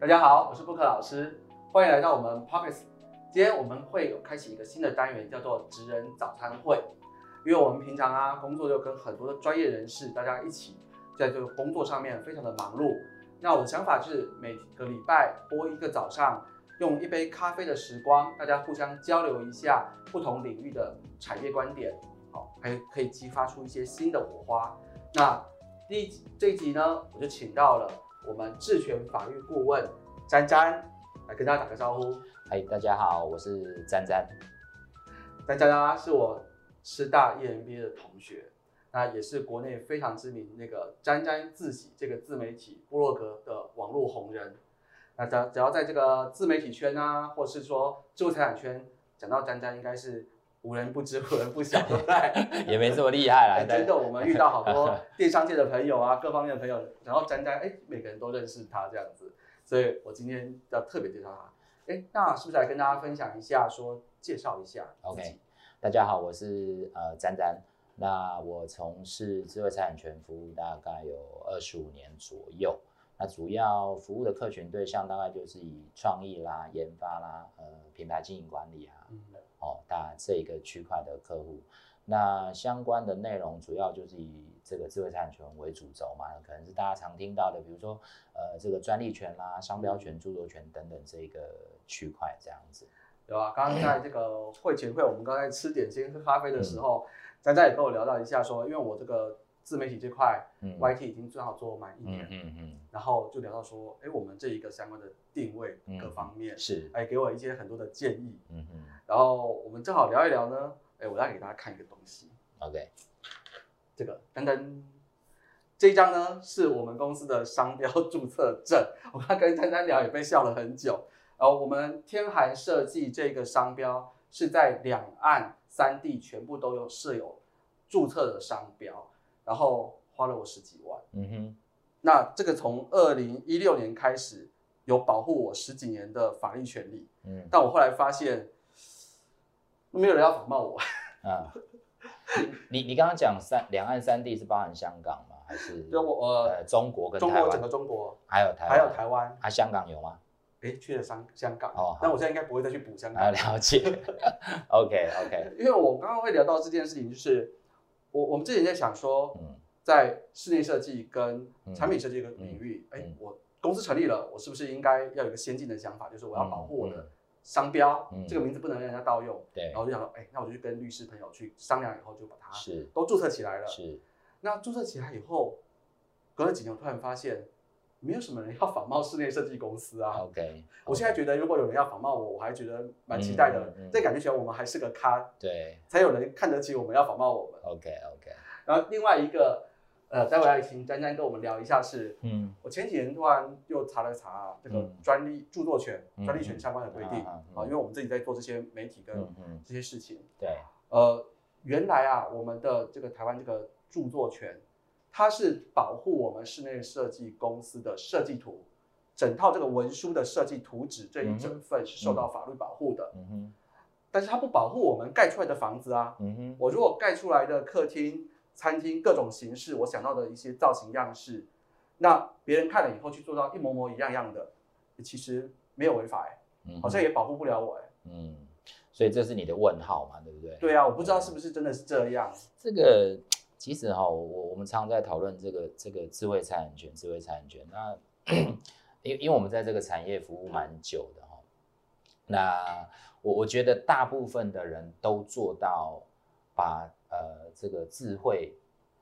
大家好，我是布克老师，欢迎来到我们 p o c k e t 今天我们会有开启一个新的单元，叫做职人早餐会。因为我们平常啊工作就跟很多的专业人士，大家一起在这个工作上面非常的忙碌。那我的想法是每个礼拜播一个早上，用一杯咖啡的时光，大家互相交流一下不同领域的产业观点，好，还可以激发出一些新的火花。那第这一集呢，我就请到了我们智权法律顾问詹詹来跟大家打个招呼。嗨，大家好，我是詹詹。詹詹啊，是我师大 EMBA 的同学，那也是国内非常知名那个詹詹自己这个自媒体部落格的网络红人。那只要只要在这个自媒体圈啊，或是说智慧财产圈，讲到詹詹，应该是无人不知、无人不晓，对不对？也没这么厉害啦，真的，我们遇到好多 电商界的朋友啊，各方面的朋友，然后詹詹，哎，每个人都认识他这样子，所以我今天要特别介绍他。哎，那是不是来跟大家分享一下，说介绍一下？OK，大家好，我是呃詹詹。那我从事智慧财产权服务大概有二十五年左右。那主要服务的客群对象大概就是以创意啦、研发啦、呃品牌经营管理啊，哦，大这一个区块的客户。那相关的内容主要就是以这个智慧财产权为主轴嘛，可能是大家常听到的，比如说呃这个专利权啦、商标权、著作权等等这个区块这样子。对吧？刚刚在这个会前会，我们刚才吃点心、喝咖啡的时候，佳佳也跟我聊到一下，说因为我这个。自媒体这块嗯，YT 已经正好做满一年，嗯嗯，然后就聊到说，哎，我们这一个相关的定位各方面是，哎，给我一些很多的建议，嗯嗯，然后我们正好聊一聊呢，哎，我要给大家看一个东西，OK，这个噔噔，这一张呢是我们公司的商标 注册证，我刚跟丹丹聊也被笑了很久，然后我们天寒设计这个商标是在两岸三地全部都有设有注册的商标。然后花了我十几万，嗯哼，那这个从二零一六年开始有保护我十几年的法律权利，嗯，但我后来发现没有人要仿冒我，啊，你你刚刚讲三两岸三地是包含香港吗？还是就我呃中国跟中国整个中国。还有台还有台湾。啊香港有吗？哎去了香香港哦，但我现在应该不会再去补香港。啊了解，OK OK，因为我刚刚会聊到这件事情就是。我我们之前在想说，在室内设计跟产品设计的领域，哎，我公司成立了，我是不是应该要有一个先进的想法，就是我要保护我的商标，这个名字不能让人家盗用。对，然后就想说，哎，那我就去跟律师朋友去商量，以后就把它是。都注册起来了。是，那注册起来以后，隔了几年，我突然发现。没有什么人要仿冒室内设计公司啊。OK，我现在觉得如果有人要仿冒我，我还觉得蛮期待的。这感觉起来我们还是个咖，对，才有人看得起我们要仿冒我们。OK OK。然后另外一个，呃，待会要请詹詹跟我们聊一下是，嗯，我前几年突然又查了查这个专利著作权、专利权相关的规定啊，因为我们自己在做这些媒体跟这些事情。对，呃，原来啊，我们的这个台湾这个著作权。它是保护我们室内设计公司的设计图，整套这个文书的设计图纸这一整份是受到法律保护的。嗯哼，但是它不保护我们盖出来的房子啊。嗯哼，我如果盖出来的客厅、餐厅各种形式，我想到的一些造型样式，那别人看了以后去做到一模模一样样的，其实没有违法哎，好像也保护不了我哎。嗯，所以这是你的问号嘛，对不对？对啊，我不知道是不是真的是这样。这个。其实哈，我我们常常在讨论这个这个智慧财产权，智慧财产权。那因因为我们在这个产业服务蛮久的哈，那我我觉得大部分的人都做到把呃这个智慧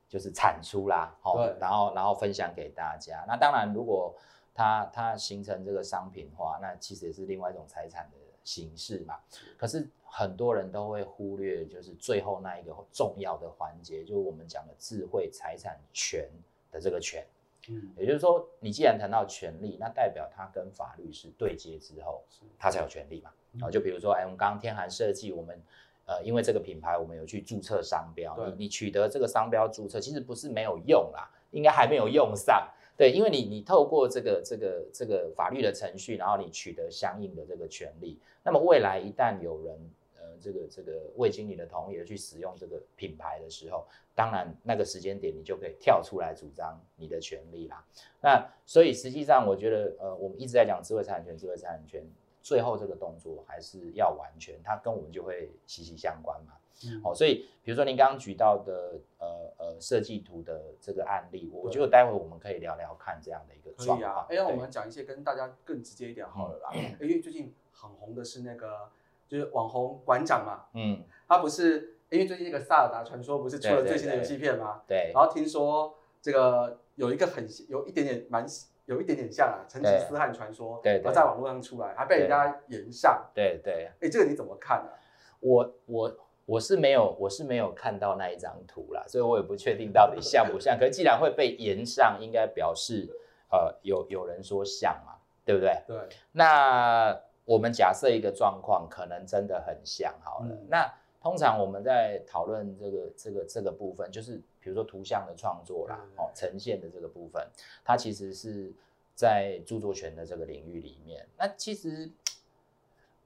就是产出啦，对，然后然后分享给大家。那当然，如果它它形成这个商品化，那其实也是另外一种财产的形式嘛。可是。很多人都会忽略，就是最后那一个重要的环节，就是我们讲的智慧财产权的这个权。嗯，也就是说，你既然谈到权利，那代表它跟法律是对接之后，它才有权利嘛。啊，就比如说，哎，我们刚刚天寒设计，我们呃，因为这个品牌，我们有去注册商标。你你取得这个商标注册，其实不是没有用啦，应该还没有用上。对，因为你你透过这个这个这个法律的程序，然后你取得相应的这个权利，那么未来一旦有人呃这个这个未经你的同意而去使用这个品牌的时候，当然那个时间点你就可以跳出来主张你的权利啦。那所以实际上我觉得呃我们一直在讲智慧财产权，智慧财产权最后这个动作还是要完全，它跟我们就会息息相关嘛。嗯哦，所以比如说您刚刚举到的呃呃设计图的这个案例，我觉得待会我们可以聊聊看这样的一个状况。。哎，让我们讲一些跟大家更直接一点好了啦。哎因为最近很红的是那个就是网红馆长嘛，嗯他不是因为最近那个萨尔达传说不是出了最新的游戏片吗？对然后听说这个有一个很有一点点蛮有一点点像啊，成吉思汗传说，对对然后在网络上出来，还被人家延上。对对，哎，这个你怎么看啊？我我我是没有我是没有看到那一张图啦，所以我也不确定到底像不像。可是既然会被延上，应该表示呃有有人说像嘛，对不对？对，那我们假设一个状况，可能真的很像好了。嗯那通常我们在讨论这个这个这个部分，就是比如说图像的创作啦，哦，呈现的这个部分，它其实是在著作权的这个领域里面。那其实。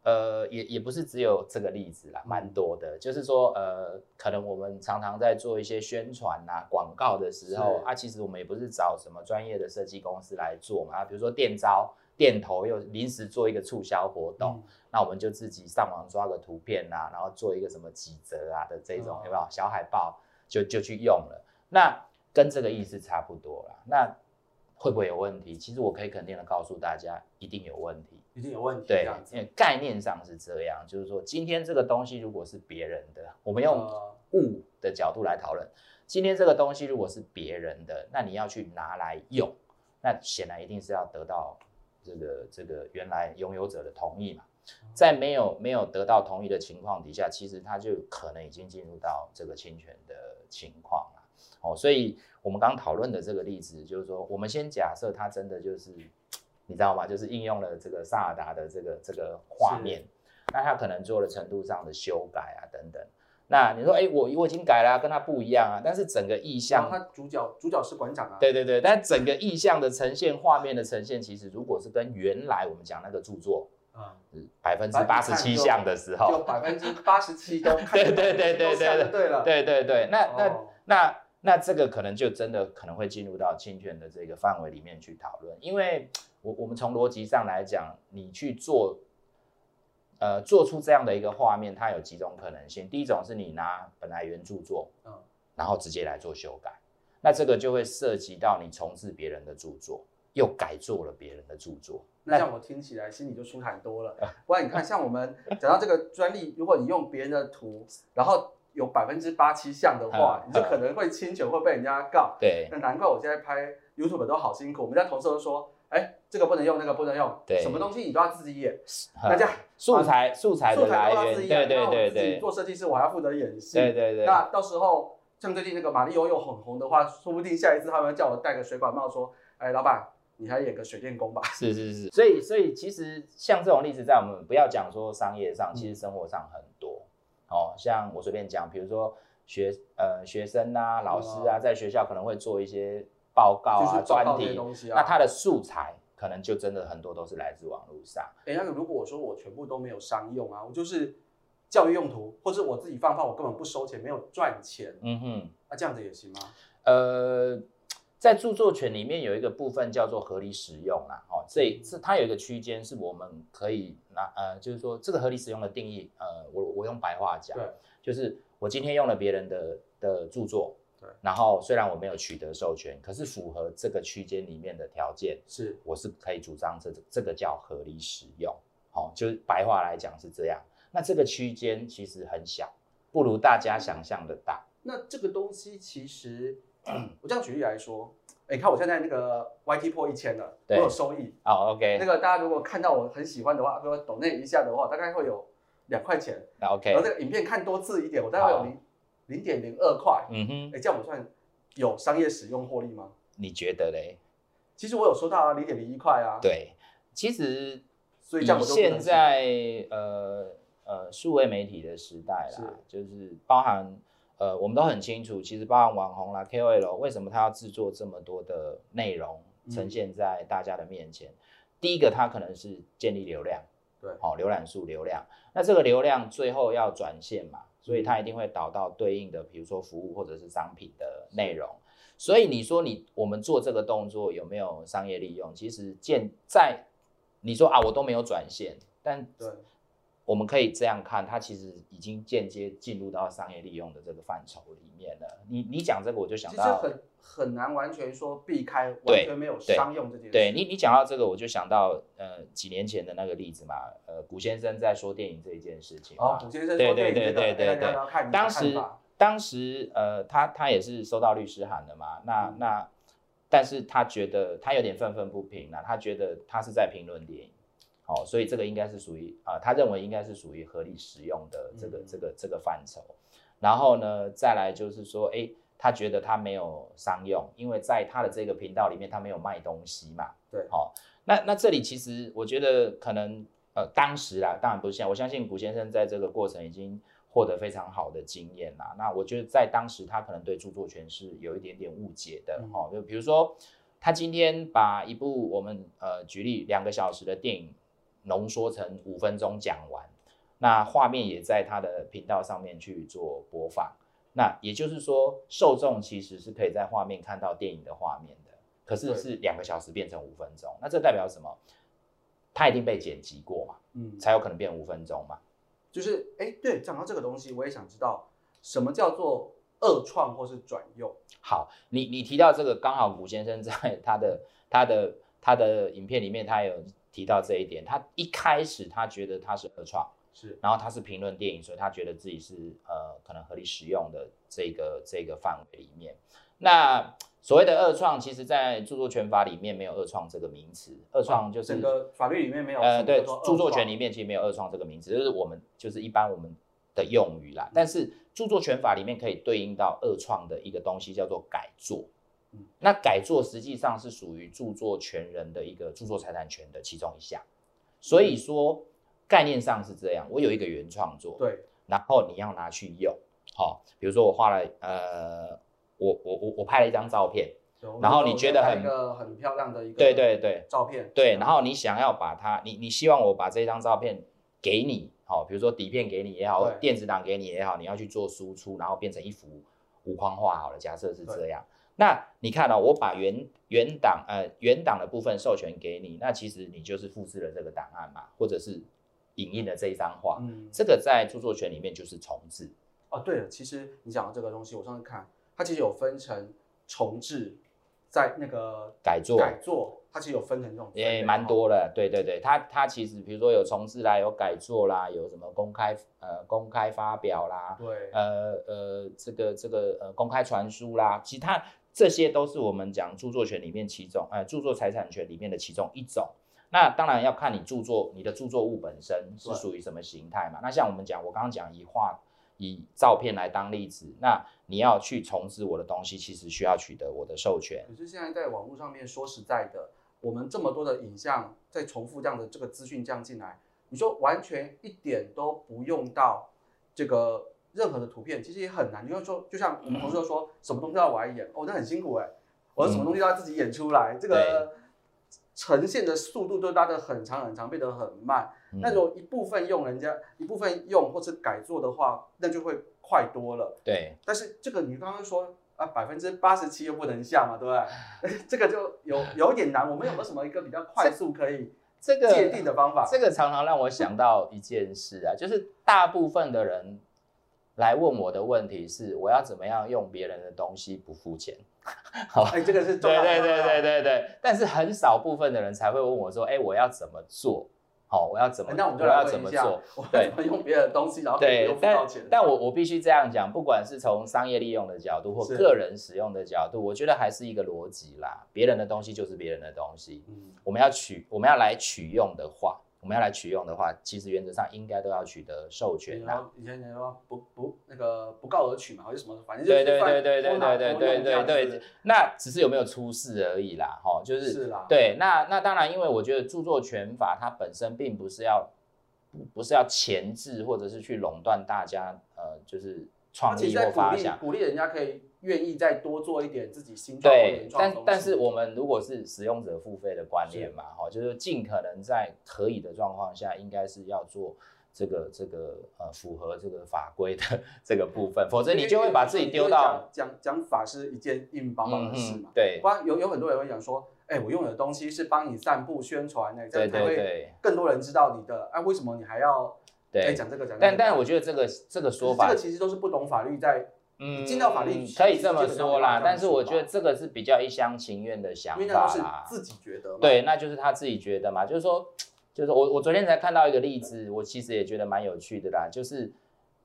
呃，也也不是只有这个例子啦，蛮多的。就是说，呃，可能我们常常在做一些宣传啊、广告的时候啊，其实我们也不是找什么专业的设计公司来做嘛。啊比如说店招、店头又临时做一个促销活动，嗯那我们就自己上网抓个图片啊，然后做一个什么几折啊的这种，哦有没有小海报就就去用了。那跟这个意思差不多啦。那会不会有问题？其实我可以肯定的告诉大家，一定有问题。一定有问题。对因为概念上是这样，就是说今天这个东西如果是别人的，我们用呃物的角度来讨论，今天这个东西如果是别人的，那你要去拿来用，那显然一定是要得到这个这个原来拥有者的同意嘛。在没有没有得到同意的情况底下，其实他就可能已经进入到这个侵权的情况了。哦，所以我们刚讨论的这个例子，就是说，我们先假设它真的就是，你知道吗？就是应用了这个萨尔达的这个这个画面，那它可能做了程度上的修改啊等等。那你说，哎，我我已经改了啊、跟它不一样啊，但是整个意象像他主角主角是馆长啊，对对对，但整个意象的呈现、画面的呈现，其实如果是跟原来我们讲那个著作嗯，百分之八十七像的时候就候，百分之八十七都 看对对对对对对了，对对对，那那哦。那那这个可能就真的可能会进入到侵权的这个范围里面去讨论，因为我我们从逻辑上来讲，你去做。呃，做出这样的一个画面，它有几种可能性。第一种是你拿本来原著作，嗯然后直接来做修改，那这个就会涉及到你重置别人的著作，又改做了别人的著作。那这样我听起来心里就舒坦多了。不然你看，像我们讲到这个专利，如果你用别人的图，然后有百分之八七像的话，嗯你就可能会侵权，会被人家告。对那难怪我现在拍 YouTube 都好辛苦，我们家同事都说，哎，这个不能用，那个不能用，对什么东西你都要自己演，那这样素材素材的素材来源，都要自己演。对对那我自己对对做设计师，我还要负责演戏。对对对，那到时候像最近那个马里欧又很红的话，说不定下一次他们叫我戴个水管帽，说，哎，老板，你还演个水电工吧。是是是，所以所以其实像这种例子，在我们不要讲说商业上，嗯其实生活上很多。哦，像我随便讲，比如说学呃学生啊、老师啊，在学校可能会做一些报告啊、专题。那它的素材可能就真的很多都是来自网络上。哎，那个如果我说我全部都没有商用啊，我就是教育用途，或者我自己放放，我根本不收钱，没有赚钱，嗯哼。那这样子也行吗？呃，在著作权里面有一个部分叫做合理使用啦，哦，这这它有一个区间是我们可以拿呃，就是说这个合理使用的定义，呃，我我用白话讲对，就是我今天用了别人的的著作，对，然后虽然我没有取得授权，可是符合这个区间里面的条件，是我是可以主张这这个叫合理使用，好、就是白话来讲是这样。那这个区间其实很小，不如大家想象的大。那这个东西其实，我这样举例来说，哎，你看我现在那个 YT 破一千了，我有收益。好，OK，那个大家如果看到我很喜欢的话，给我抖那一下的话，大概会有两块钱。OK，然后这个影片看多次一点，我大概有零零点零二块。嗯哼，哎，这样我算有商业使用获利吗？你觉得嘞？其实我有收到啊，零点零一块啊。，对，其实所以以这样我现在呃呃数位媒体的时代啦，就是包含呃我们都很清楚，其实包含网红啦、KOL 为什么他要制作这么多的内容嗯呈现在大家的面前？第一个，他可能是建立流量，对好、浏览数流量，那这个流量最后要转现嘛，所以它一定会导到对应的，比如说服务或者是商品的内容。所以你说你我们做这个动作有没有商业利用？其实建在你说啊，我都没有转线，但对，我们可以这样看，它其实已经间接进入到商业利用的这个范畴里面了。你你讲这个，我就想其实到，很很难完全说避开，完全没有商用这件事。对你你讲到这个，我就想到呃几年前的那个例子嘛，呃古先生在说电影这一件事情，哦，古先生对说电对影这个，对对对哎大家要看你的当时当时呃，他他也是收到律师函的嘛，那嗯那，但是他觉得他有点愤愤不平啦，他觉得他是在评论电影，哦，所以这个应该是属于啊、呃他认为应该是属于合理使用的这个、嗯这个这个范畴。然后呢，再来就是说，哎，他觉得他没有商用，因为在他的这个频道里面，他没有卖东西嘛，对好、那那这里其实我觉得可能呃，当时啦，当然不是现在，我相信古先生在这个过程已经获得非常好的经验啦。那我觉得在当时他可能对著作权是有一点点误解的嗯哦，就比如说他今天把一部我们呃举例两个小时的电影浓缩成五分钟讲完，那画面也在他的频道上面去做播放。那也就是说，受众其实是可以在画面看到电影的画面的，可是是两个小时变成五分钟，那这代表什么？它一定被剪辑过嘛，嗯，才有可能变五分钟嘛。就是哎，对，讲到这个东西，我也想知道什么叫做二创或是转用。好，你你提到这个，刚好古先生在他的他的他的影片里面，他有提到这一点。他一开始他觉得他是二创，是，然后他是评论电影，所以他觉得自己是呃可能合理使用的这个这个范围里面。那所谓的二创，其实在著作权法里面没有二创这个名词，二创就是整个法律里面没有呃，对，著作权创里面其实没有二创这个名词，就是我们就是一般我们的用语啦。但是著作权法里面可以对应到二创的一个东西叫做改作。嗯那改作实际上是属于著作权人的一个著作财产权的其中一项，所以说概念上是这样。我有一个原创作，对，然后你要拿去用，好、比如说我画了呃，我我我我拍了一张照片，然后你觉得很一个很漂亮的一个对对对，照片，对，然后你想要把它，你你希望我把这张照片给你，好、比如说底片给你也好对，电子档给你也好，你要去做输出，然后变成一幅无框画好了，假设是这对样。那你看哦，我把原原档呃原档的部分授权给你，那其实你就是复制了这个档案嘛，或者是影印了这一张画，嗯，这个在著作权里面就是重置。哦，对了，其实你讲的这个东西，我上次看，它其实有分成重置，在那个改作改作，它其实有分成这种也蛮。多的，对对对，它它其实比如说有重置啦，有改作啦，有什么公开呃公开发表啦，哦对，呃呃，这个这个呃公开传输啦，其他这些都是我们讲著作权里面其中，呃，著作财产权里面的其中一种。那当然要看你著作，你的著作物本身是属于什么形态嘛。那像我们讲，我刚刚讲以画以照片来当例子，那你要去重置我的东西，其实需要取得我的授权。可是现在在网络上面，说实在的，我们这么多的影像在重复这样的这个资讯这样进来，你说完全一点都不用到这个任何的图片，其实也很难。你就说，就像我们同事都说，什么东西要我来演，哦，那很辛苦哎、我什么东西都要自己演出来，这个呈现的速度都拉得很长很长，变得很慢。嗯那如果一部分用人家一部分用或是改做的话，那就会快多了。对，但是这个你刚刚说啊，百分之八十七又不能下嘛，对不对？这个就有 有点难。我们有没有什么一个比较快速可以这个界定的方法？这个常常让我想到一件事啊，就是大部分的人来问我的问题是，我要怎么样用别人的东西不付钱？好这个是重对对对对。对对，但是很少部分的人才会问我说，哎，我要怎么做？好、我要怎么哎，那我们就来要怎么做？，我对们怎么用别人的东西，然后对用，付钱？但我我必须这样讲，不管是从商业利用的角度或个人使用的角度，我觉得还是一个逻辑啦。别人的东西就是别人的东西，嗯，我们要取我们要来取用的话，我们要来取用的话，其实原则上应该都要取得授权啦。然后以前人说不不那个不告而取嘛，或者什么，反正就是对对算对对对对对对对那只是有没有出事而已啦，哈，就是是啦，对，那那当然，因为我觉得著作权法它本身并不是要不不是要钳制或者是去垄断大家呃就是创意或发想。鼓励人家可以愿意再多做一点自己新创或对原，创的但但是我们如果是使用者付费的观念嘛，哈，就是尽可能在可以的状况下，应该是要做这个这个呃符合这个法规的 这个部分，否则你就会把自己丢到讲讲讲法是一件硬邦邦的事嘛。嗯对不然有有很多人会讲说，哎、我用你的东西是帮你散布宣传的，这对样才会更多人知道你的。哎、为什么你还要哎对。讲这个讲那个？但但我觉得这个这个说法这个，其实都是不懂法律在，嗯进到法律可以这么说啦但是我觉得这个是比较一厢情愿的想因为那是法啦。自己觉得嘛。对，那就是他自己觉得嘛，就是说，就是我我昨天才看到一个例子，我其实也觉得蛮有趣的啦，就是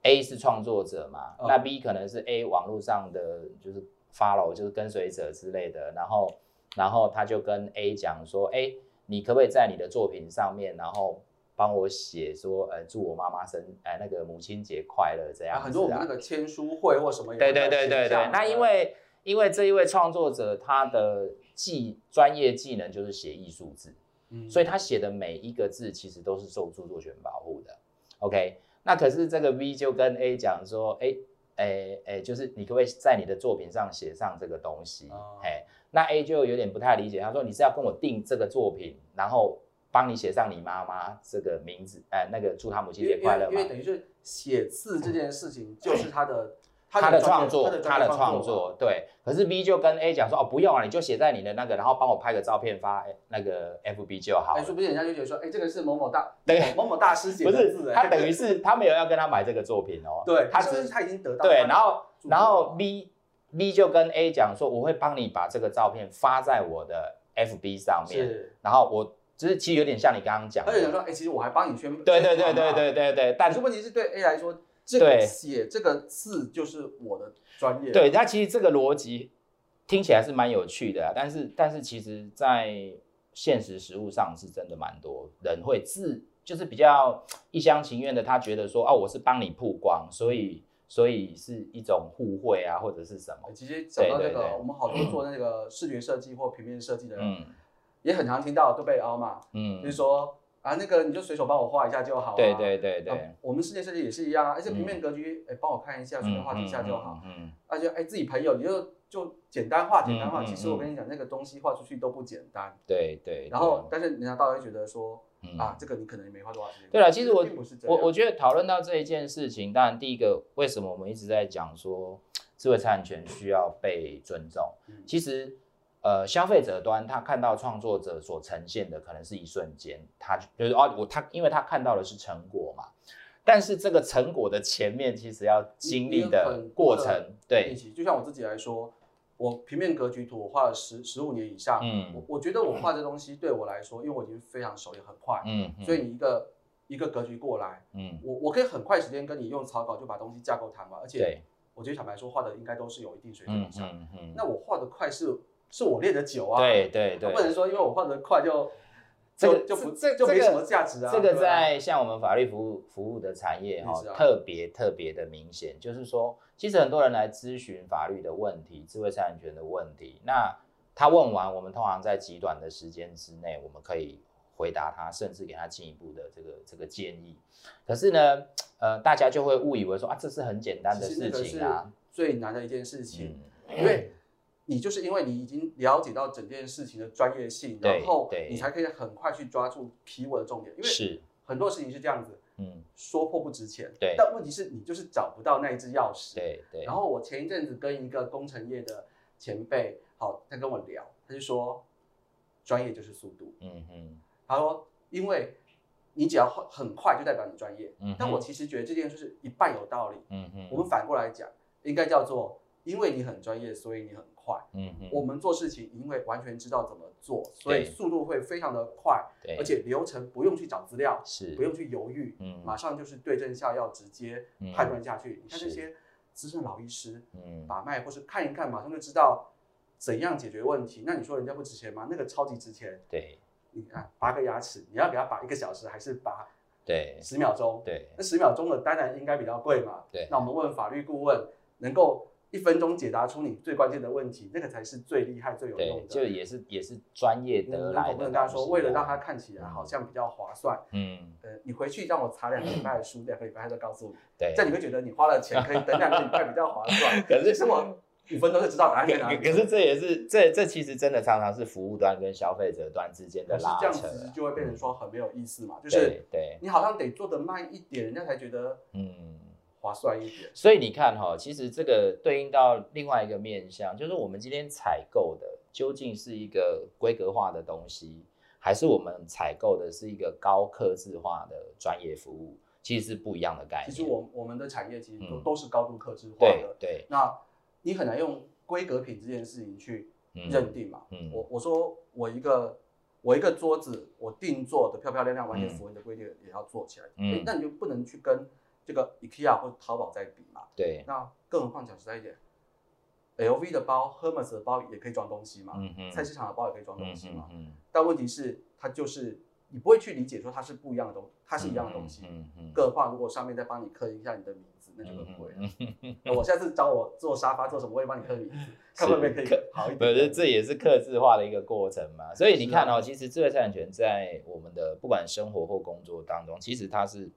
A 是创作者嘛，嗯那 B 可能是 A 网络上的就是 follow 就是跟随者之类的，然后然后他就跟 A 讲说，哎，你可不可以在你的作品上面，然后帮我写说，呃，祝我妈妈生，呃，那个母亲节快乐这样啊，子很多我们啊那个签书会或什么也对对对对对，那因为因为这一位创作者他的技专业技能就是写艺术字，嗯所以他写的每一个字其实都是受著作权保护的。OK，那可是这个 V 就跟 A 讲说，哎哎哎，就是你可不可以在你的作品上写上这个东西？哦哎、那 A 就有点不太理解，他说你是要跟我定这个作品，然后帮你写上你妈妈这个名字，哎、那个祝她母亲节快乐嘛因为因为？等于是写字这件事情就是他的他的创作，他的创创作，对。可是 B 就跟 A 讲说，哦，不用啊，你就写在你的那个，然后帮我拍个照片发那个 FB 就好哎，了。说不定人家就觉得说，哎，这个是某某大对。某某大师写不的字，是，哎。他等于是他没有要跟他买这个作品哦，对，他只他是他已经得到对，然后然后了 B B 就跟 A 讲说，我会帮你把这个照片发在我的 FB 上面，是，然后我就是其实有点像你刚刚讲的，他就想说，哎，其实我还帮你宣对对对对对对对，但但是问题是对 A 来说，这个写这个字就是我的专业，对，它其实这个逻辑听起来是蛮有趣的啊，但是但是其实在现实实物上是真的蛮多人会自就是比较一厢情愿的，他觉得说哦我是帮你曝光，所以所以是一种互惠啊或者是什么，其实讲到这个，我们好多做那个视觉设计或平面设计的人，嗯也很常听到都被凹嘛，嗯就是，说啊，那个你就随手帮我画一下就好、啊。对对对对啊，我们室内设计也是一样啊，而且平面格局，哎、帮我看一下，随便画几下就好。嗯嗯而且哎，自己朋友你就就简单画，简单画。其实我跟你讲，那个东西画出去都不简单。对对，然后，但是人家倒会觉得说嗯啊，这个你可能也没花多少时间。对了，其实我。我我觉得讨论到这一件事情，当然第一个，为什么我们一直在讲说智慧财产权需要被尊重？嗯其实，呃，消费者端他看到创作者所呈现的可能是一瞬间，他就是哦，我他因为他看到的是成果嘛，但是这个成果的前面其实要经历的过程，对。就像我自己来说，我平面格局图我画了十十五年以上，嗯我我觉得我画这东西对我来说，因为我已经非常熟也很快，嗯，嗯。所以你一个一个格局过来，嗯，我我可以很快时间跟你用草稿就把东西架构谈完，而且对，我觉得坦白说画的应该都是有一定水准嗯以上。嗯嗯，那我画的快是是我练的久啊，对对对不，能说因为我换的快就这个就就不这这个就没什么价值啊。这个在像我们法律服务服务的产业哈、也是啊特别特别的明显，就是说，其实很多人来咨询法律的问题、智慧财产权的问题，那他问完，我们通常在极短的时间之内，我们可以回答他，甚至给他进一步的这个这个建议。可是呢，呃，大家就会误以为说啊，这是很简单的事情啊，最难的一件事情，嗯，因为你就是因为你已经了解到整件事情的专业性，然后你才可以很快去抓住 key word 的重点，因为，很多事情是这样子，嗯，说破不值钱，对但问题是你就是找不到那一只钥匙，对对，然后我前一阵子跟一个工程业的前辈，好，他跟我聊，他就说，专业就是速度。嗯嗯他说，因为你只要很很快，就代表你专业。嗯但我其实觉得这件事是一半有道理。嗯嗯，我们反过来讲，应该叫做，因为你很专业，所以你很快。嗯嗯，我们做事情因为完全知道怎么做，所以速度会非常的快，对，而且流程不用去找资料，是不用去犹豫，嗯马上就是对症下药，直接嗯判断下去。你看这些资深老医师，嗯把脉或是看一看，马上就知道怎样解决问题。那你说人家不值钱吗？那个超级值钱。对你看拔个牙齿，你要给他拔一个小时还是拔对十秒钟？对那十秒钟的当然应该比较贵嘛。对那我们问法律顾问，能够一分钟解答出你最关键的问题，那个才是最厉害、最有用对，的。就也是也是专业你得来的能否不能跟他说，为了让啊他看起来好像比较划算，嗯，呃，你回去让我查两个礼拜的书，两个礼拜再告诉你，对，这样你会觉得你花了钱可以等两个礼拜比较划算。可是其实我五分钟就知道答案在哪里。可可是这也是这这其实真的常常是服务端跟消费者端之间的可是这样拉扯啊，子就会变成说很没有意思嘛，就是对，你好像得做的慢一点，人家才觉得嗯。划算一点。所以你看哈、其实这个对应到另外一个面向，就是我们今天采购的究竟是一个规格化的东西，还是我们采购的是一个高客制化的专业服务，其实是不一样的概念。其实我我们的产业其实都嗯都是高度客制化的，对，那你很难用规格品这件事情去嗯认定嘛。嗯我我说我一个我一个桌子，我定做的漂漂亮亮，完全嗯符合你的规定，也要做起来。嗯那你就不能去跟这个 IKEA 或者淘宝在比嘛。对，那更何况讲实在一点，LV 的包、Hermes 的包也可以装东西嘛，嗯哼，菜市场的包也可以装东嗯西嘛。嗯但问题是，它就是你不会去理解说它是不一样的东西，它是一样的东西。嗯嗯，更何况如果上面再帮你刻一下你的名字，那就更贵我下次找我做沙发做什么，我也帮你刻名字，看会不会可以刻好一不是，点。这也是刻字化的一个过程嘛。所以你看哦，其实智慧财产权在我们的不管生活或工作当中，其实它是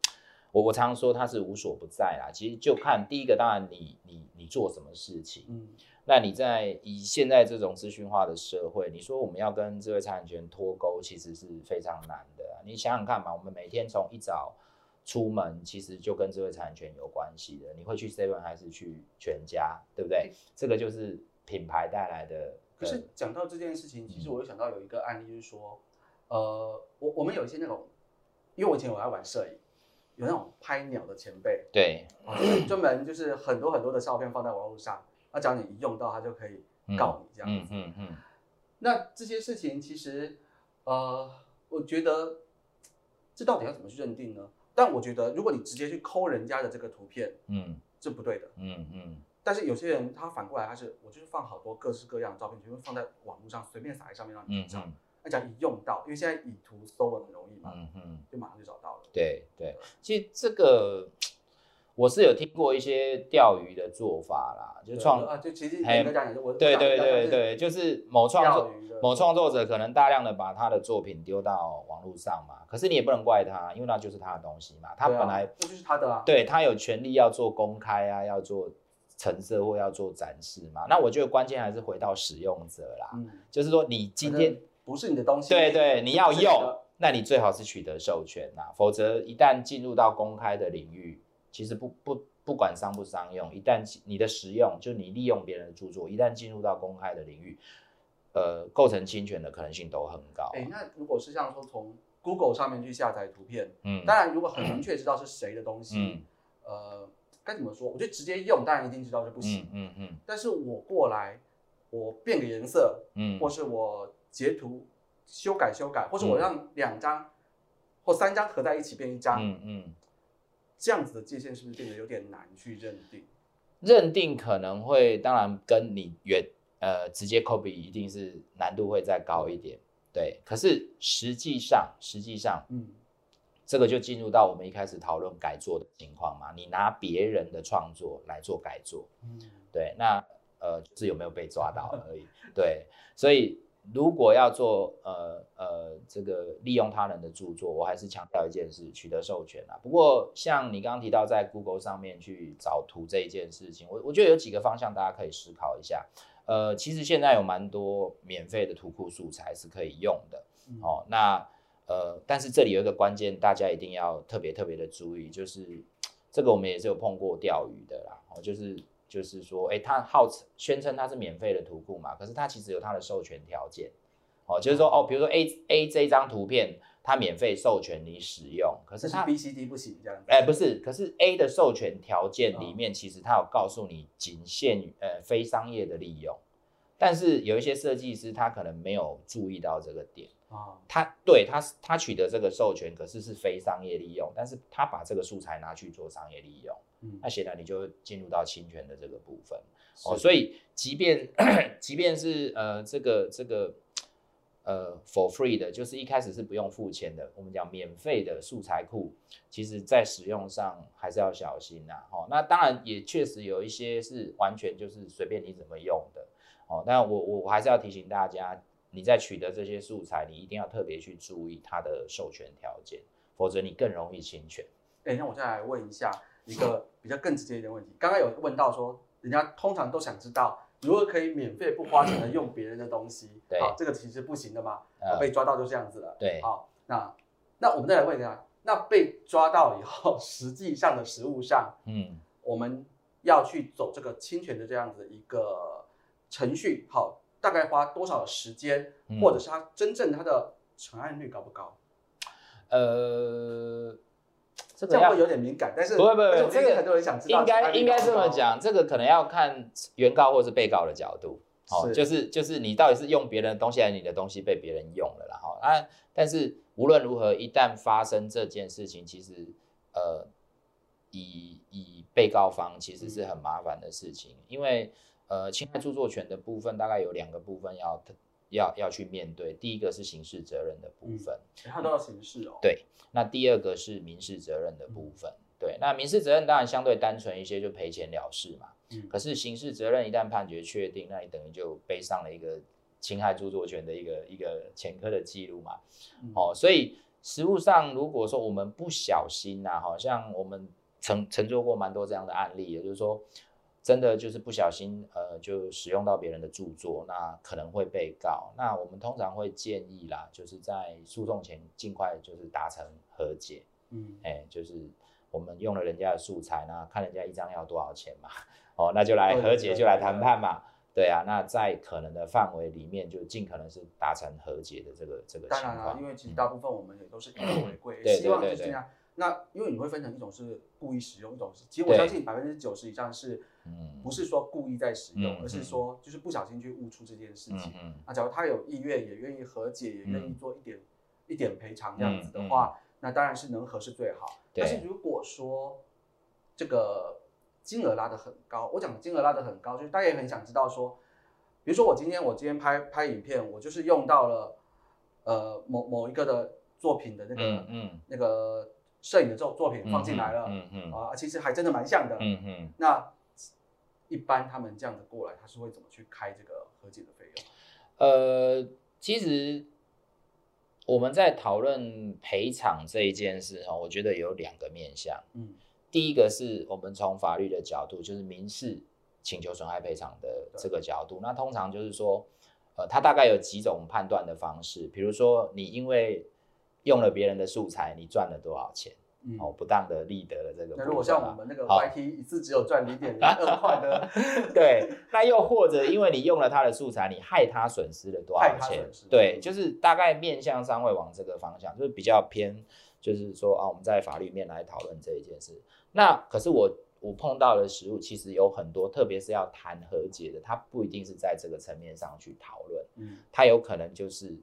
我我常说他是无所不在啦。其实就看第一个，当然你你你做什么事情，嗯，那你在以现在这种资讯化的社会，你说我们要跟智慧财产权脱钩，其实是非常难的啊、你想想看嘛，我们每天从一早出门，其实就跟智慧财产权有关系的。你会去 Seven 还是去全家，对不对？这个就是品牌带来的。可是讲到这件事情，其实嗯我又想到有一个案例，就是说，呃，我我们有一些那种，因为我以前我爱玩摄影，有那种拍鸟的前辈，对，啊 专门就是很多很多的照片放在网络上，那只要你一用到，他就可以告你这样嗯子。嗯嗯，那这些事情其实，呃，我觉得这到底要怎么去认定呢？但我觉得，如果你直接去抠人家的这个图片，嗯这不对的。嗯嗯但是有些人他反过来，他是我就是放好多各式各样的照片，全部放在网络上，随便撒在上面让你嗯去找。嗯那讲一用到，因为现在以图搜文很容易嘛，嗯嗯，就马上就找到了。对对，其实这个我是有听过一些钓鱼的做法啦，就对创啊，就其实还严格讲也是我对对对对，就是某创作某创作者可能大量的把他的作品丢到网络上嘛，可是你也不能怪他，因为那就是他的东西嘛，他本来那就是他的啊，对他有权利要做公开啊，要做橙色或要做展示嘛。那我觉得关键还是回到使用者啦，嗯，就是说你今天不是你的东西，对对你要用，那你最好是取得授权呐，否则一旦进入到公开的领域，其实不不不管商不商用，一旦你的使用就你利用别人的著作，一旦进入到公开的领域，呃，构成侵权的可能性都很高啊、哎，那如果是像说从 Google 上面去下载图片，嗯当然如果很明确知道是谁的东西嗯，呃，该怎么说？我觉得直接用当然一定知道就不行嗯，嗯嗯但是我过来，我变个颜色，嗯，或是我截图修改修改，或者我嗯让两张或三张合在一起变一张，嗯嗯。这样子的界限是不是变得有点难去认定？认定可能会，当然跟你原呃直接 copy 一定是难度会再高一点，对。可是实际上，实际上嗯，这个就进入到我们一开始讨论改作的情况嘛，你拿别人的创作来做改作，嗯对，那呃就是有没有被抓到而已，对。所以如果要做呃呃这个利用他人的著作，我还是强调一件事，取得授权啊。不过像你刚刚提到在 Google 上面去找图这一件事情，我我觉得有几个方向大家可以思考一下。呃，其实现在有蛮多免费的图库素材是可以用的嗯哦。那呃，但是这里有一个关键，大家一定要特别特别的注意，就是这个我们也是有碰过钓鱼的啦，哦，就是就是说，哎，他号称宣称它是免费的图库嘛，可是它其实有它的授权条件，哦，就是说哦，比如说 A A 这张图片它免费授权你使用，可是是它 B、C、D 不行这样子。哎，不是，可是 A 的授权条件里嗯。面，其实它有告诉你仅限于呃非商业的利用，但是有一些设计师他可能没有注意到这个点，啊，他对他他取得这个授权，可是是非商业利用，但是他把这个素材拿去做商业利用，嗯那显然你就进入到侵权的这个部分哦，所以即便即便是呃这个这个呃，for free 的，就是一开始是不用付钱的，我们讲免费的素材库，其实在使用上还是要小心呐。哦，那当然也确实有一些是完全就是随便你怎么用的。哦，但我我我还是要提醒大家，你在取得这些素材，你一定要特别去注意它的授权条件，否则你更容易侵权。哎，那我再来问一下一个比较更直接一点问题，刚刚有问到说，人家通常都想知道。如何可以免费不花钱的用别人的东西？好，这个其实不行的嘛。被抓到就这样子了。对，好，那那我们再来问一下，那被抓到以后，实际上的实物上，嗯，我们要去走这个侵权的这样子一个程序，好，大概花多少时间，或者是它真正它的成案率高不高？呃。这样会有点敏感，但是不会不会，这个很多人想知道。应该应该这么讲，这个可能要看原告或是被告的角度，哦，就是就是你到底是用别人的东西，还是你的东西被别人用了，然后啊，但是无论如何，一旦发生这件事情，其实呃，以以被告方其实是很麻烦的事情，因为呃，侵害著作权的部分大概有两个部分要。要要去面对，第一个是刑事责任的部分，它都要刑事哦。对，那第二个是民事责任的部分。对，那民事责任当然相对单纯一些，就赔钱了事嘛。嗯。可是刑事责任一旦判决确定，那你等于就背上了一个侵害著作权的一个一个前科的记录嘛。哦，所以实物上如果说我们不小心呐，好像我们曾曾做过蛮多这样的案例，也就是说。真的就是不小心，呃，就使用到别人的著作，那可能会被告。那我们通常会建议啦，就是在诉讼前尽快就是达成和解。嗯，哎，就是我们用了人家的素材，那看人家一张要多少钱嘛，哦，那就来和解，就来谈判嘛。对啊，那在可能的范围里面，就尽可能是达成和解的这个这个情况。当然了，因为其实大部分我们也都是以和为贵，希望就是这样。那因为你会分成一种是故意使用，一种是其实我相信百分之九十以上是，不是说故意在使用，而是说就是不小心去误触这件事情。那假如他有意愿，也愿意和解，也愿意做一点一点赔偿这样子的话，那当然是能和是最好。但是如果说这个金额拉得很高，我讲金额拉得很高，就是大家也很想知道说，比如说我今天我今天拍拍影片，我就是用到了呃某某一个的作品的那个那个。摄影的作作品放进来了，嗯嗯啊，其实还真的蛮像的，嗯嗯。那一般他们这样子过来，他是会怎么去开这个和解的费用？呃，其实我们在讨论赔偿这一件事哈，我觉得有两个面向，嗯，第一个是我们从法律的角度，就是民事请求损害赔偿的这个角度，那通常就是说，呃，它大概有几种判断的方式，比如说你因为用了别人的素材，你赚了多少钱？哦，不当的利得了这个。那如果像我们那个 YT 一次只有赚零点零二块的，对，那又或者因为你用了他的素材，你害他损失了多少钱？对，就是大概面向上会往这个方向，就是比较偏，就是说啊，我们在法律面来讨论这一件事。那可是我我碰到的实物其实有很多，特别是要谈和解的，他不一定是在这个层面上去讨论，嗯，他有可能就是。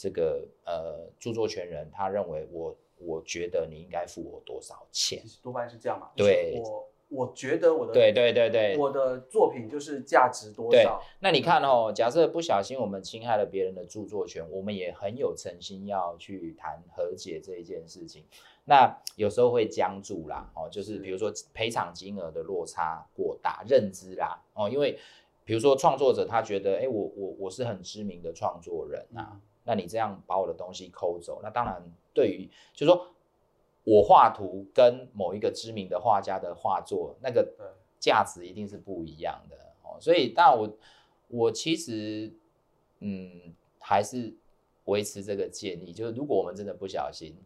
这个呃，著作权人他认为我，我觉得你应该付我多少钱？多半是这样嘛。对，我我觉得我的对对对对，我的作品就是价值多少？那你看哦，假设不小心我们侵害了别人的著作权，我们也很有诚心要去谈和解这一件事情，那有时候会僵住啦，哦，就是比如说赔偿金额的落差过大，认知啦，哦，因为比如说创作者他觉得，哎，我我我是很知名的创作人啊。那你这样把我的东西抠走，那当然对于就是说我画图跟某一个知名的画家的画作，那个价值一定是不一样的哦。所以，但我我其实嗯还是维持这个建议，就是如果我们真的不小心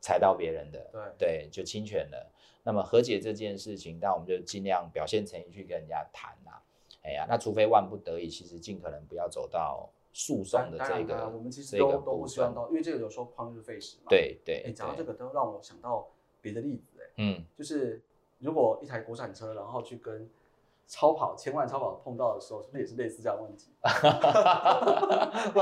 踩到别人的，对对，就侵权了，那么和解这件事情，那我们就尽量表现诚意去跟人家谈啊。哎呀，那除非万不得已，其实尽可能不要走到。诉讼的这个，我们其实都都不希望到，因为这个有时候旷日费时嘛。对对。哎，讲到这个，都让我想到别的例子，哎，嗯，就是如果一台国产车，然后去跟超跑千万超跑碰到的时候，是不是也是类似这样问题？不，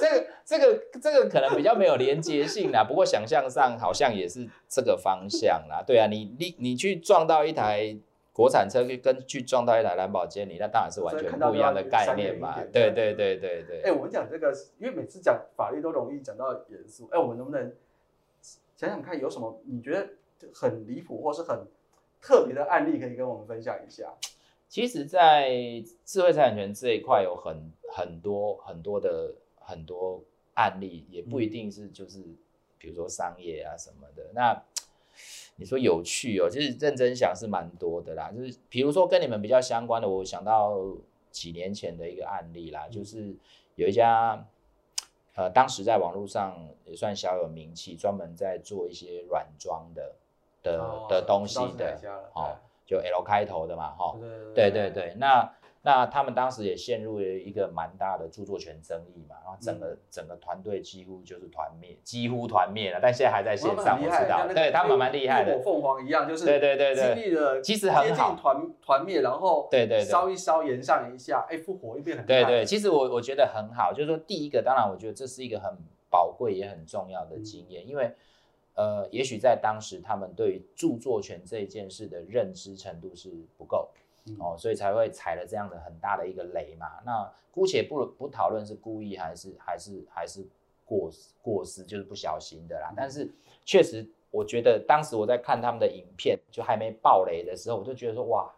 这个这个这个可能比较没有连接性啦，不过想象上好像也是这个方向啦。对啊，你你你去撞到一台。国产车跟去撞到一台兰博基尼，那当然是完全不一样的概念嘛。对对对对对。哎，我们讲这个，因为每次讲法律都容易讲到严肃。哎，我们能不能想想看，有什么你觉得很离谱或是很特别的案例可以跟我们分享一下？其实，在智慧财产权这一块，有很很多很多的很多案例，也不一定是就是，比如说商业啊什么的。那你说有趣哦，就是认真想是蛮多的啦。就是比如说跟你们比较相关的，我想到几年前的一个案例啦，就是有一家呃，当时在网络上也算小有名气，专门在做一些软装的的的东西的，哦。就 L 开头的嘛，哈，对对对，那那他们当时也陷入了一个蛮大的著作权争议嘛，然后整个整个团队几乎就是团灭，几乎团灭了，但现在还在线上，我知道，对他们蛮厉害的，凤凰一样，就是对对对对，经历了其实很好，团团灭，然后对对烧一烧，延上一下，哎，复活又变很对对，其实我我觉得很好，就是说第一个，当然我觉得这是一个很宝贵也很重要的经验，因为。呃，也许在当时，他们对于著作权这件事的认知程度是不够哦，所以才会踩了这样的很大的一个雷嘛。那姑且不不讨论是故意还是还是还是过过失，就是不小心的啦。但是确实，我觉得当时我在看他们的影片，就还没爆雷的时候，我就觉得说，哇，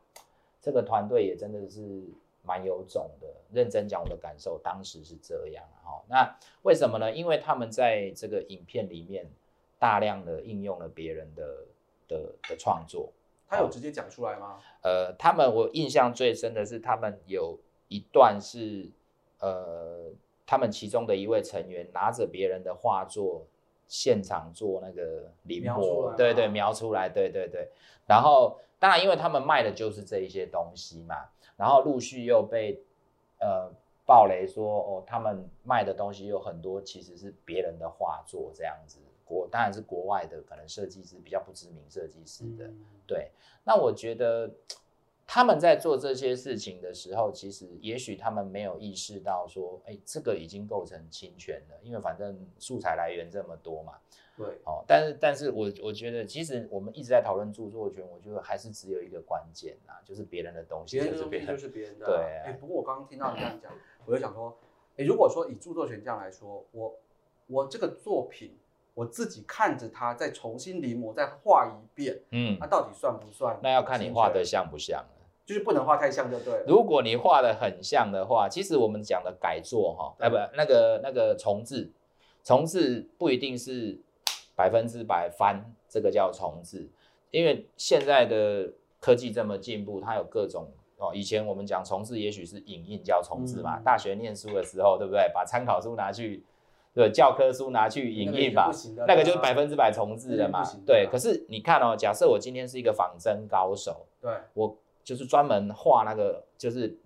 这个团队也真的是蛮有种的。认真讲我的感受，当时是这样哈。那为什么呢？因为他们在这个影片里面。大量的应用了别人的的的创作，他有直接讲出来吗？呃，他们我印象最深的是，他们有一段是，呃，他们其中的一位成员拿着别人的画作，现场做那个临摹，对对，描出来，对对对。然后，当然，因为他们卖的就是这一些东西嘛，然后陆续又被呃暴雷说，哦，他们卖的东西有很多其实是别人的画作，这样子。国当然是国外的，可能设计师比较不知名设计师的，对。那我觉得他们在做这些事情的时候，其实也许他们没有意识到说，哎，这个已经构成侵权了，因为反正素材来源这么多嘛。对。哦，但是但是我我觉得，其实我们一直在讨论著作权，我觉得还是只有一个关键啊，就是别人的东西就是别人就是别人的。对。哎，不过我刚刚听到你这样讲，我就想说，哎，如果说以著作权这样来说，我我这个作品。我自己看着它，再重新临摹，再画一遍，嗯，它到底算不算？那要看你画的像不像了，就是不能画太像就对了。如果你画的很像的话，其实我们讲的改作哈，哎不，那个那个重置，重置不一定是百分之百翻，这个叫重置，因为现在的科技这么进步，它有各种哦。以前我们讲重置，也许是影印叫重置嘛，大学念书的时候，对不对？把参考书拿去。对，教科书拿去影印吧，那个就是百分之百重置的嘛。对，可是你看哦，假设我今天是一个仿真高手，对，我就是专门画那个，就是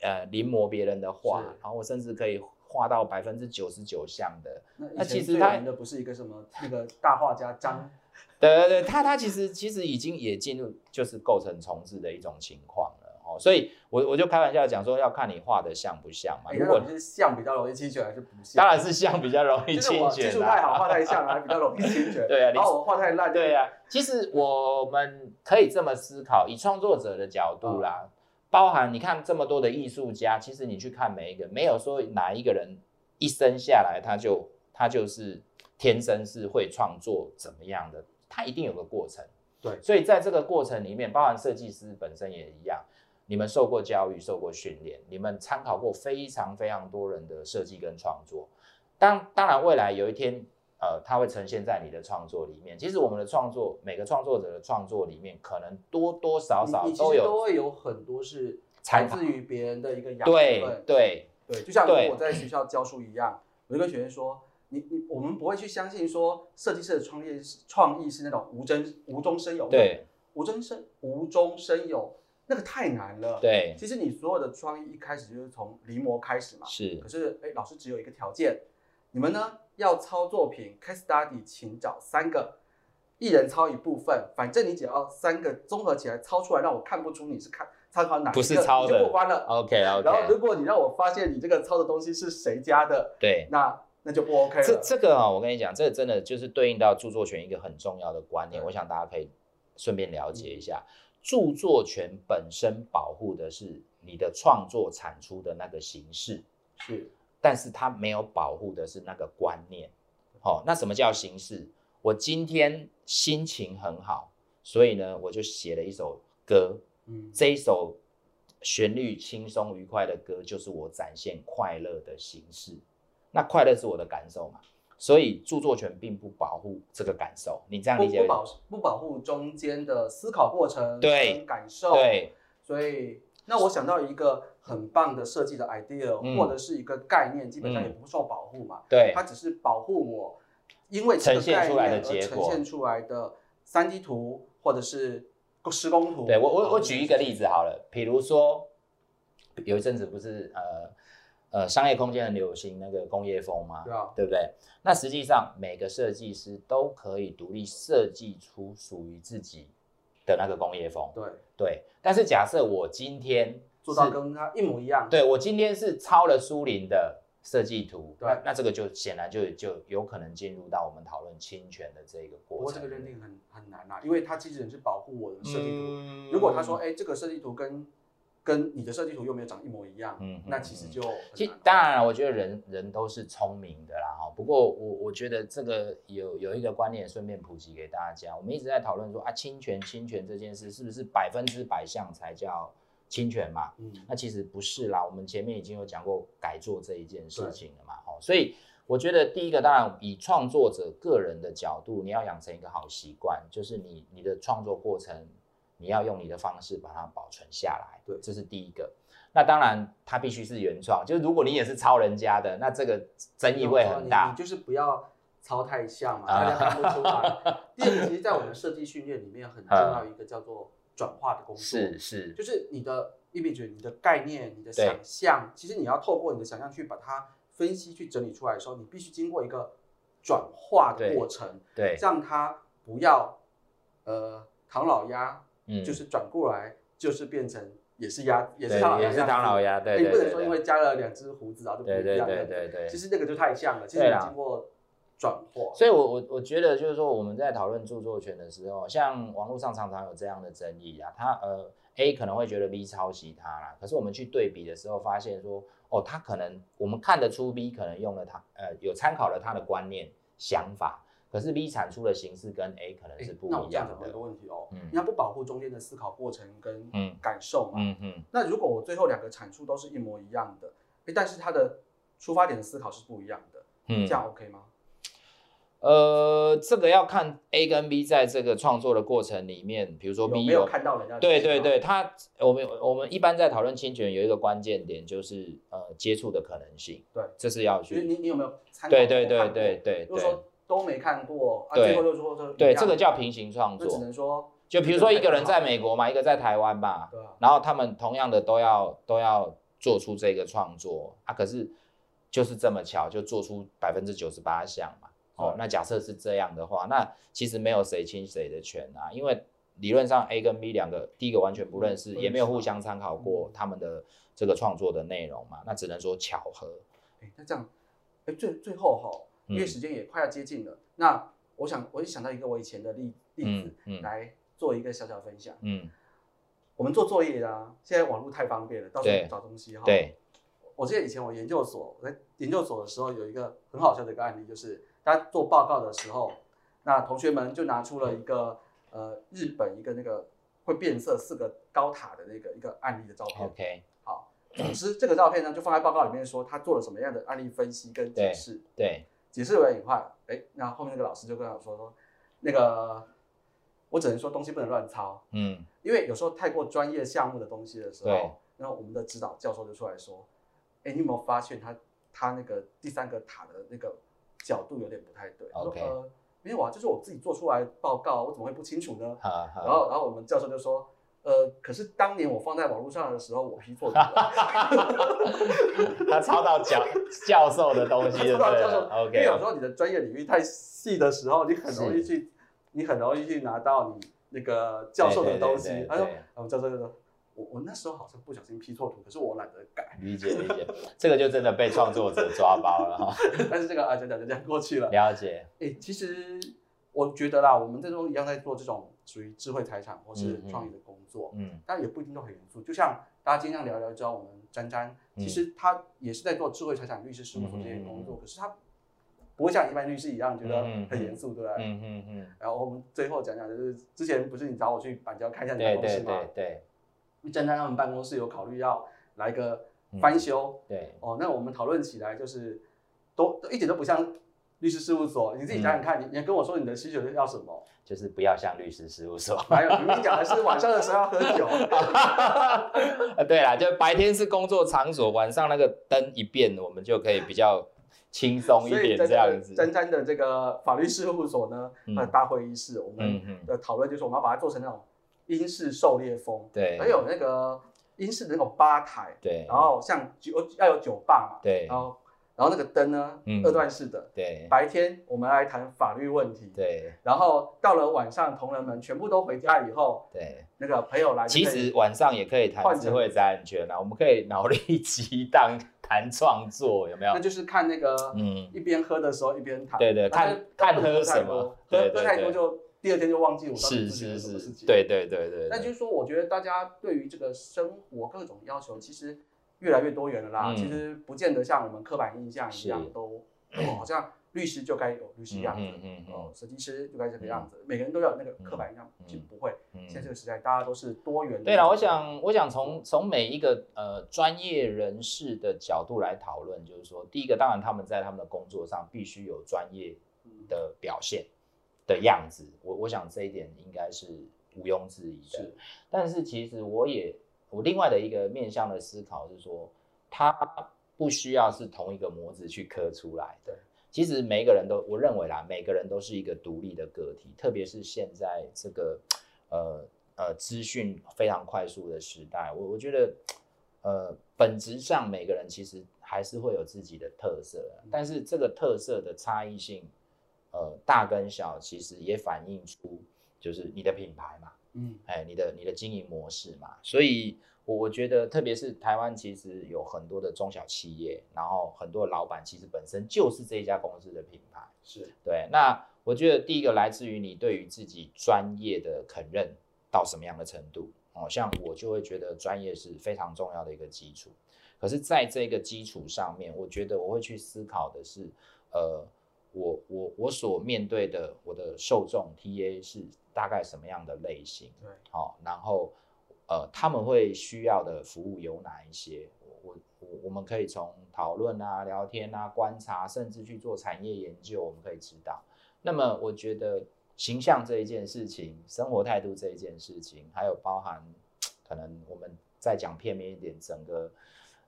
呃临摹别人的画，然后我甚至可以画到百分之九十九像的。那其实他的不是一个什么那个大画家张？对对对，他他其实其实已经也进入就是构成重置的一种情况了。哦，所以我我就开玩笑讲说，要看你画的像不像嘛。如果你是像比较容易侵权，还是不像？当然是像比较容易侵权。技术太好，画太像还比较容易侵权。对啊，然后我画太烂。对啊，其实我们可以这么思考，以创作者的角度啦，包含你看这么多的艺术家，其实你去看每一个，没有说哪一个人一生下来他就他就是天生是会创作怎么样的，他一定有个过程。对，所以在这个过程里面，包含设计师本身也一样。你们受过教育，受过训练，你们参考过非常非常多人的设计跟创作。当当然，未来有一天，呃，它会呈现在你的创作里面。其实我们的创作，每个创作者的创作里面，可能多多少少都有，都会有很多是来自于别人的一个养分。对对对，就像我在学校教书一样，我就跟学生说，你你我们不会去相信说设计师的创业创意是那种无真无中生有，对，无中生无中生有。那个太难了。对，其实你所有的创意一开始就是从临摹开始嘛。是。可是，哎，老师只有一个条件，你们呢要抄作品，case study，请找三个，一人抄一部分，反正你只要三个综合起来抄出来，让我看不出你是看参考哪一个，不是抄的，就过关了。OK OK。然后，如果你让我发现你这个抄的东西是谁家的，对，那那就不 OK 了。这这个啊，我跟你讲，这个真的就是对应到著作权一个很重要的观念，我想大家可以。顺便了解一下，著作权本身保护的是你的创作产出的那个形式，是，但是它没有保护的是那个观念。好、那什么叫形式？我今天心情很好，所以呢，我就写了一首歌，嗯，这一首旋律轻松愉快的歌，就是我展现快乐的形式。那快乐是我的感受嘛，所以著作权并不保护这个感受。你这样不理解不？保不保护中间的思考过程，对跟感受，，对，所以那我想到一个很棒的设计的 idea，、嗯或者是一个概念，基本上嗯也不受保护嘛，对它只是保护我，因为这个呈现出来的结果呈现出来的三 D 图或者是施工图。对我我哦我举一个例子好了，比如说有一阵子不是呃呃商业空间很流行那个工业风嘛？对啊，对不对？那实际上每个设计师都可以独立设计出属于自己的那个工业风。对，对，但是假设我今天做到跟他一模一样。对我今天是抄了苏林的设计图，对那那这个就显然就就有可能进入到我们讨论侵权的这个过程。不过这个认定很很难啊，因为它机器人是保护我的设计图。嗯如果他说，哎、这个设计图跟跟你的设计图又没有长一模一样，嗯嗯那其实就当然了，我觉得人人都是聪明的啦哈。不过我我觉得这个有有一个观念，顺便普及给大家。我们一直在讨论说啊，侵权侵权这件事是不是百分之百像才叫侵权嘛？嗯，那其实不是啦，我们前面已经有讲过改做这一件事情了嘛，哈，所以我觉得第一个，当然以创作者个人的角度，你要养成一个好习惯，就是你你的创作过程，你要用你的方式把它保存下来，对这是第一个。那当然，它必须是原创，就是如果你也是抄人家的，那这个争议会很你大你。就是不要抄太像嘛，啊大家看不出来。第二个，其实，在我们设计训练里面很重要一个叫做转化的工作，是是，就是你的 image、你的概念、你的想象，其实你要透过你的想象去把它分析、去整理出来的时候，你必须经过一个转化的过程，对，让它不要呃唐老鸭，嗯就是转过来，就是变成也是鸭，也是对唐老鸭，也是唐老鸭，对你不能说因为加了两只胡子然后就不对对一样了。对对对其。实那个就太像了，其实你经过转化，所以我，我我觉得就是说，我们在讨论著作权的时候，像网络上常常有这样的争议啊，他呃 A 可能会觉得 B 抄袭他啦，可是我们去对比的时候，发现说，哦，他可能我们看得出 B 可能用了他呃有参考了他的观念想法，可是 B 产出的形式跟 A 可能是不一样的这样讲有一个。问题哦，嗯你要不保护中间的思考过程跟嗯感受嘛？嗯嗯，那如果我最后两个产出都是一模一样的，诶但是它的出发点的思考是不一样的，嗯这样 OK 吗？呃，这个要看 A 跟 B 在这个创作的过程里面，比如说有 B 没有看到人家对对对，他我们我们一般在讨论侵权有一个关键点就是呃接触的可能性，对，这是要就是去你你有没有参考过对对对对对对如果说都没看过，啊，最后就说说对，这个叫平行创作。只。能说，就比如说一个人在美国嘛，一个在台湾吧，对啊，然后他们同样的都要都要做出这个创作啊，可是就是这么巧，就做出百分之九十八项嘛。哦，那假设是这样的话，那其实没有谁侵谁的权啊，因为理论上 A 跟 B 两个，第一个完全不认识，也没有互相参考过嗯。他们的这个创作的内容嘛，那只能说巧合。哎，那这样，哎，最最后哈，因为嗯时间也快要接近了，那我想我就想到一个我以前的例例子嗯嗯来做一个小小分享。嗯，我们做作业啊，现在网络太方便了，到处对找东西哈。对，我记得以前我研究所，我在研究所的时候有一个很好笑的一个案例，就是大家做报告的时候，那同学们就拿出了一个呃日本一个那个会变色四个高塔的那个一个案例的照片。OK，好，总之这个照片呢就放在报告里面说他做了什么样的案例分析跟解释。对，解释完以后，哎，那后面那个老师就跟我说说，那个我只能说东西不能乱抄，嗯，因为有时候太过专业项目的东西的时候，然后我们的指导教授就出来说，哎，你有没有发现他他那个第三个塔的那个角度有点不太对？我说 OK 呃，没有啊，就是我自己做出来报告，我怎么会不清楚呢？好好。然后然后我们教授就说。呃，可是当年我放在网络上的时候，我批错图了。他抄到教教授的东西就知道对了教授，因为有时候你的专业领域太细的时候，你很容易去，你很容易去拿到你那个教授的东西。他说对，我们教授就说，我我那时候好像不小心批错图，可是我懒得改。理解理解，这个就真的被创作者抓包了哈。但是这个啊，讲讲就这样过去了。了解，哎，其实我觉得啦，我们这种一样在做这种属于智慧财产或是创意的工作，嗯。但也不一定都很严肃。就像大家今天这样聊聊之后，我们詹詹其实他也是在做智慧财产律师事务所这些工作，可是他不会像一般律师一样觉得很严肃，对不对？嗯嗯嗯，然后我们最后讲讲，就是之前不是你找我去板桥看一下你办对对公室吗对？对。詹詹他们办公室有考虑要来个翻修、对，哦，那我们讨论起来就是都都一点都不像律师事务所。你自己想想看，你你跟我说你的需求是要什么？就是不要像律师事务所。还有明明讲的是晚上的时候要喝酒，呃，对啦，就白天是工作场所，晚上那个灯一变，我们就可以比较轻松一点这样子。真真的这个法律事务所呢，嗯它的大会议室，我们的讨论就是我们要把它做成那种英式狩猎风，对还有那个英式的那种吧台，对然后像酒要有酒吧嘛，对然后然后那个灯呢，嗯二段式的。对白天我们来谈法律问题，对然后到了晚上，同仁们全部都回家以后，对，那个朋友来其实晚上也可以谈智慧财产权啊，我们可以脑力激荡谈创作，有没有那？就是看那个嗯，一边喝的时候一边谈，对对看看喝什么喝喝太多就第二天就忘记我到底是自己有是是，什么事情。对对对对对，那就是说，我觉得大家对于这个生活各种要求，其实越来越多元了啦。嗯其实不见得像我们刻板印象一样是都，哦，好像律师就该有律师样子，嗯哦，设计师就该这个样子，每个人都要那个刻板印象，嗯其实不会。嗯现在这个时代，大家都是多元的。对了，我想，我想从从每一个呃专业人士的角度来讨论，就是说，第一个，当然他们在他们的工作上必须有专业嗯的表现的样子，我我想这一点应该是毋庸置疑的。是但是其实我也我另外的一个面向的思考是说，它不需要是同一个模子去刻出来的。其实每一个人都，我认为啦，每个人都是一个独立的个体，特别是现在这个呃呃资讯非常快速的时代，我我觉得呃本质上每个人其实还是会有自己的特色，但是这个特色的差异性，呃大跟小，其实也反映出就是你的品牌嘛，嗯，哎，你的你的经营模式嘛，所以我我觉得，特别是台湾，其实有很多的中小企业，然后很多老板其实本身就是这一家公司的品牌。是对，那我觉得第一个来自于你对于自己专业的肯认到什么样的程度哦，像我就会觉得专业是非常重要的一个基础。可是，在这个基础上面，我觉得我会去思考的是，呃，我我我所面对的我的受众 TA 是大概什么样的类型？对，好、然后呃，他们会需要的服务有哪一些？我我我我们可以从讨论啊、聊天啊、观察，甚至去做产业研究，我们可以知道。那么，我觉得形象这一件事情，生活态度这一件事情，还有包含可能我们再讲片面一点，整个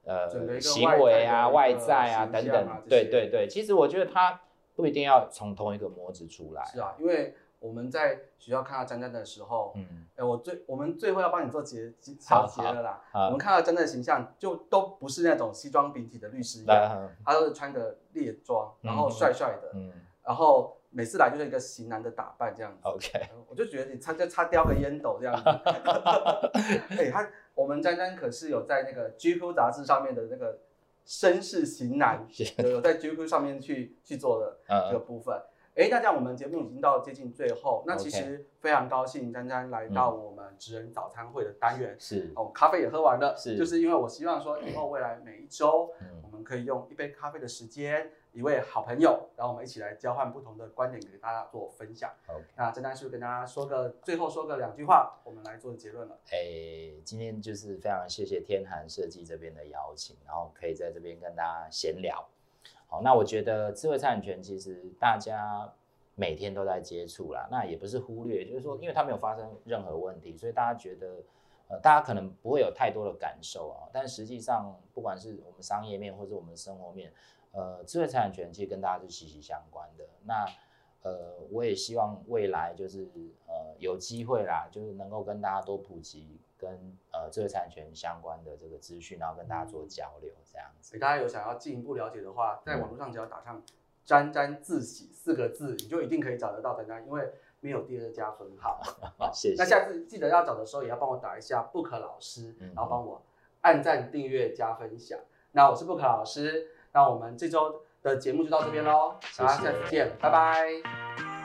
呃行为啊、外外在啊等等对对对，其实我觉得它不一定要从同一个模子出来。是啊，因为我们在学校看到詹詹的时候，嗯，哎，我最我们最后要帮你做结结好小结了啦。我们看到詹詹的形象，就都不是那种西装笔挺的律师一样，他都是穿个猎装，然后嗯帅帅的，嗯然后每次来就是一个型男的打扮这样子。，OK，我就觉得你擦就擦叼个烟斗这样子。哎，他我们詹詹可是有在那个 GQ 杂志上面的那个绅士型男，有有在 GQ 上面去去做的这个嗯部分。哎，那这样我们节目已经到接近最后，那其实非常高兴詹詹来到我们职人早餐会的单元。是，哦，咖啡也喝完了，是就是因为我希望说以后未来每一周，嗯我们可以用一杯咖啡的时间，一位好朋友，然后我们一起来交换不同的观点，给大家做分享。那詹丹是不是跟大家说个最后说个两句话，我们来做结论了。哎，今天就是非常谢谢天寒设计这边的邀请，然后可以在这边跟大家闲聊。好，那我觉得智慧财产权其实大家每天都在接触啦，那也不是忽略，就是说，因为它没有发生任何问题，所以大家觉得，呃，大家可能不会有太多的感受啊。但实际上，不管是我们商业面或者我们生活面，呃，智慧财产权其实跟大家是息息相关的。那呃，我也希望未来就是呃有机会啦，就是能够跟大家多普及跟呃智慧财产权相关的这个资讯，然后跟大家做交流，这样子。给大家有想要进一步了解的话，在网络上只要打上“沾沾自喜”四个字，你就一定可以找得到大家，因为没有第二家分号。好，谢谢。那下次记得要找的时候，也要帮我打一下 Book 老师，嗯然后帮我按赞、订阅、加分享。那我是 Book 老师，那我们这周的节目就到这边喽，大家下次见，拜拜。